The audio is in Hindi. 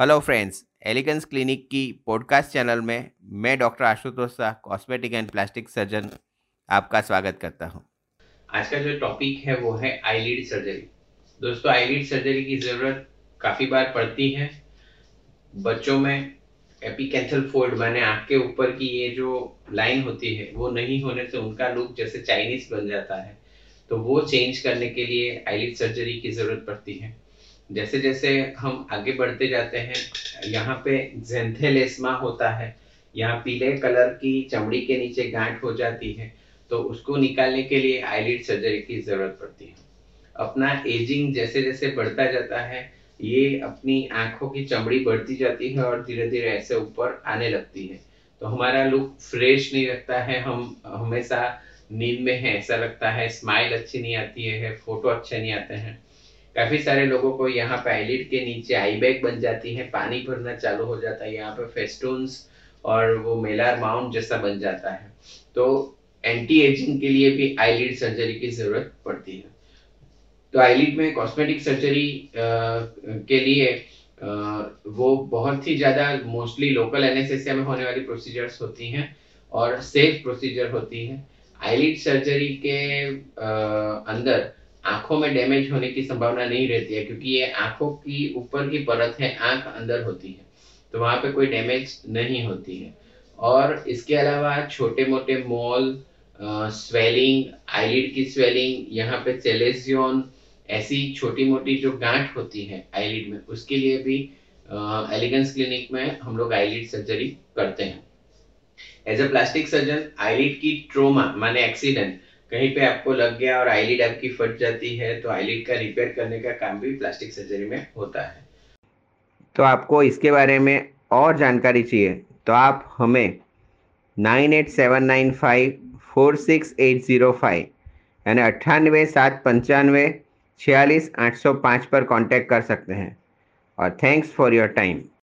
हेलो फ्रेंड्स एलिगेंस क्लिनिक की पॉडकास्ट चैनल में मैं doctor Ashutosh Shah cosmetic and plastic surgeon आपका स्वागत करता हूँ। आज का जो टॉपिक है, वो है आईलिड सर्जरी दोस्तों आईलिड सर्जरी की ज़रूरत काफ़ी बार पड़ती है। बच्चों में एपिकेंथल फोल्ड माने आँख के ऊपर की ये जो लाइन होती है, वो नहीं होने से उनका लुक जैसे चाइनीज़ बन जाता है। तो वो चेंज करने के लिए आईलिड सर्जरी की ज़रूरत पड़ती है। जैसे जैसे हम आगे बढ़ते जाते हैं, यहाँ पे जेंथेलेस्मा होता है। यहाँ पीले कलर की चमड़ी के नीचे गांठ हो जाती है तो उसको निकालने के लिए आईलिड सर्जरी की ज़रूरत पड़ती है। अपना एजिंग जैसे जैसे बढ़ता जाता है, ये अपनी आँखों की चमड़ी बढ़ती जाती है और धीरे धीरे ऐसे ऊपर आने लगती है। तो हमारा लुक फ्रेश नहीं लगता है, हम हमेशा नींद में है, ऐसा लगता है स्माइल अच्छी नहीं आती है फ़ोटो अच्छे नहीं आते हैं। काफ़ी सारे लोगों को यहाँ पे आईलिड के नीचे आई बैग बन जाती है पानी भरना चालू हो जाता है यहाँ पे फेस्टून्स और वो मेलार माउंट जैसा बन जाता है। तो एंटी एजिंग के लिए भी आईलिड सर्जरी की ज़रूरत पड़ती है। तो आईलिड में कॉस्मेटिक सर्जरी के लिए आ, वो बहुत ही ज़्यादा मोस्टली लोकल एनेस्थेसिया में होने वाली प्रोसीजर्स होती हैं और सेफ़ प्रोसीजर होती है। आईलिड सर्जरी के आ, अंदर आँखों में डैमेज होने की संभावना नहीं रहती है, क्योंकि ये आँखों की ऊपर की परत है, आँख अंदर होती है तो वहाँ पे कोई डैमेज नहीं होती है। और इसके अलावा छोटे मोटे मॉल स्वेलिंग आईलिड की स्वेलिंग यहाँ पे चेलेजियन ऐसी छोटी मोटी जो गांठ होती है आईलिड में, उसके लिए भी एलिगेंस क्लिनिक में हम लोग आईलिड सर्जरी करते हैं। As a plastic surgeon eyelid की ट्रोमा माने एक्सीडेंट कहीं पे आपको लग गया और आईलिड आपकी फट जाती है तो आईलिड का रिपेयर करने का काम भी प्लास्टिक सर्जरी में होता है। तो आपको इसके बारे में और जानकारी चाहिए तो आप हमें nine eight seven nine five four six eight zero five यानी अट्ठानवे सात पंचानवे छियालीस आठ सौ पाँच पर कांटेक्ट कर सकते हैं। और थैंक्स फॉर योर टाइम।